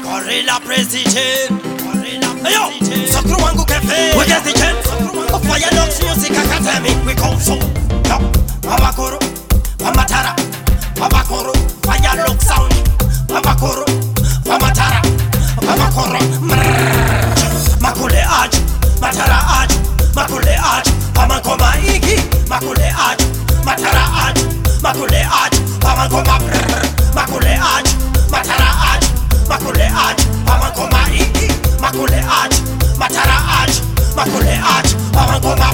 Gorilla President Gorilla President Yo! Sakura Wangu Cafe We get the chance Of Fire Dogs Music Academy We go so Yo! Baba Koro Mama Tara Baba Koro Fire Lock Sound Baba Koro Mama Tara Baba Koro Makule Aj Matara Aj Makule Aj Baman Koma Iki Makule Aj Matara Aj Makule Aj Baman Koma Brrrr vavangoma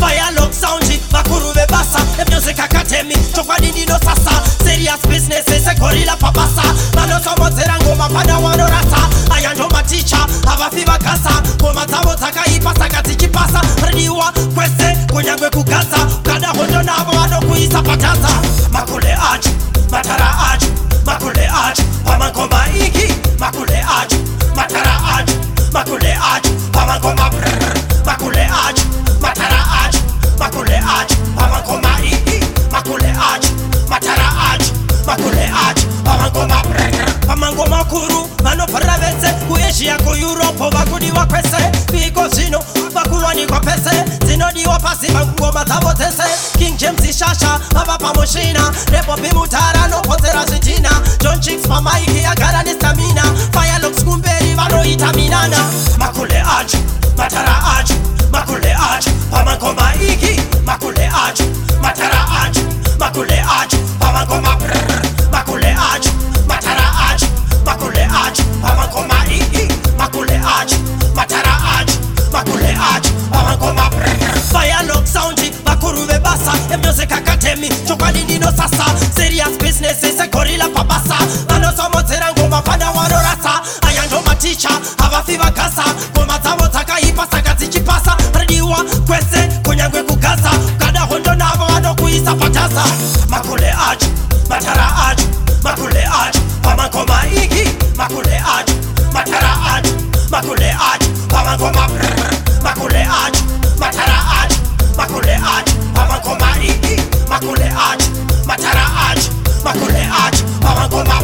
faya lok soundi vakuru vebasa emusic academy chokwadi ndinosasa serious business esegorila pabasa vanosomodzera ngoma pada wanora vakuru vanobhara vese kuasia kueuropo vakudiwa kwese viko zvino vakuwanikwa pese dzinodiwa pasi pangoma dzavo dzese king james shasha vava pamushina rebobi mutarano vanosasa serious business segorila pabasa vanosomodzera ngoma pana vanorasa aya ndomaticha havafi vagasa ngoma dzavo dzakaipa saka dzichipasa ridiwa kwese kunyange kugaza kada hondo navo vanokuisa patasa makule acho matara acho makule acho pamakoma iki makule acho matara acho makule acho pamakoma makule acho matara acho makule acho Matara Arch, Makule Arch, Mawangoma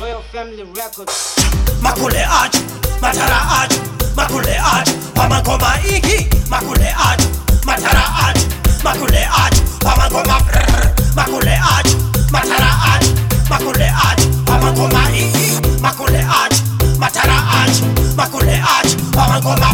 Royal Family Records Makule Arch, Matara Arch, Makule Arch, Mawangoma Iki, Makule Arch, Matara Arch, Makule Arch, Mawangoma Makule Arch, Matara Arch, Makule Arch, Mawangoma Iki, Makule Arch, Matara Arch, Makule Arch, Mawangoma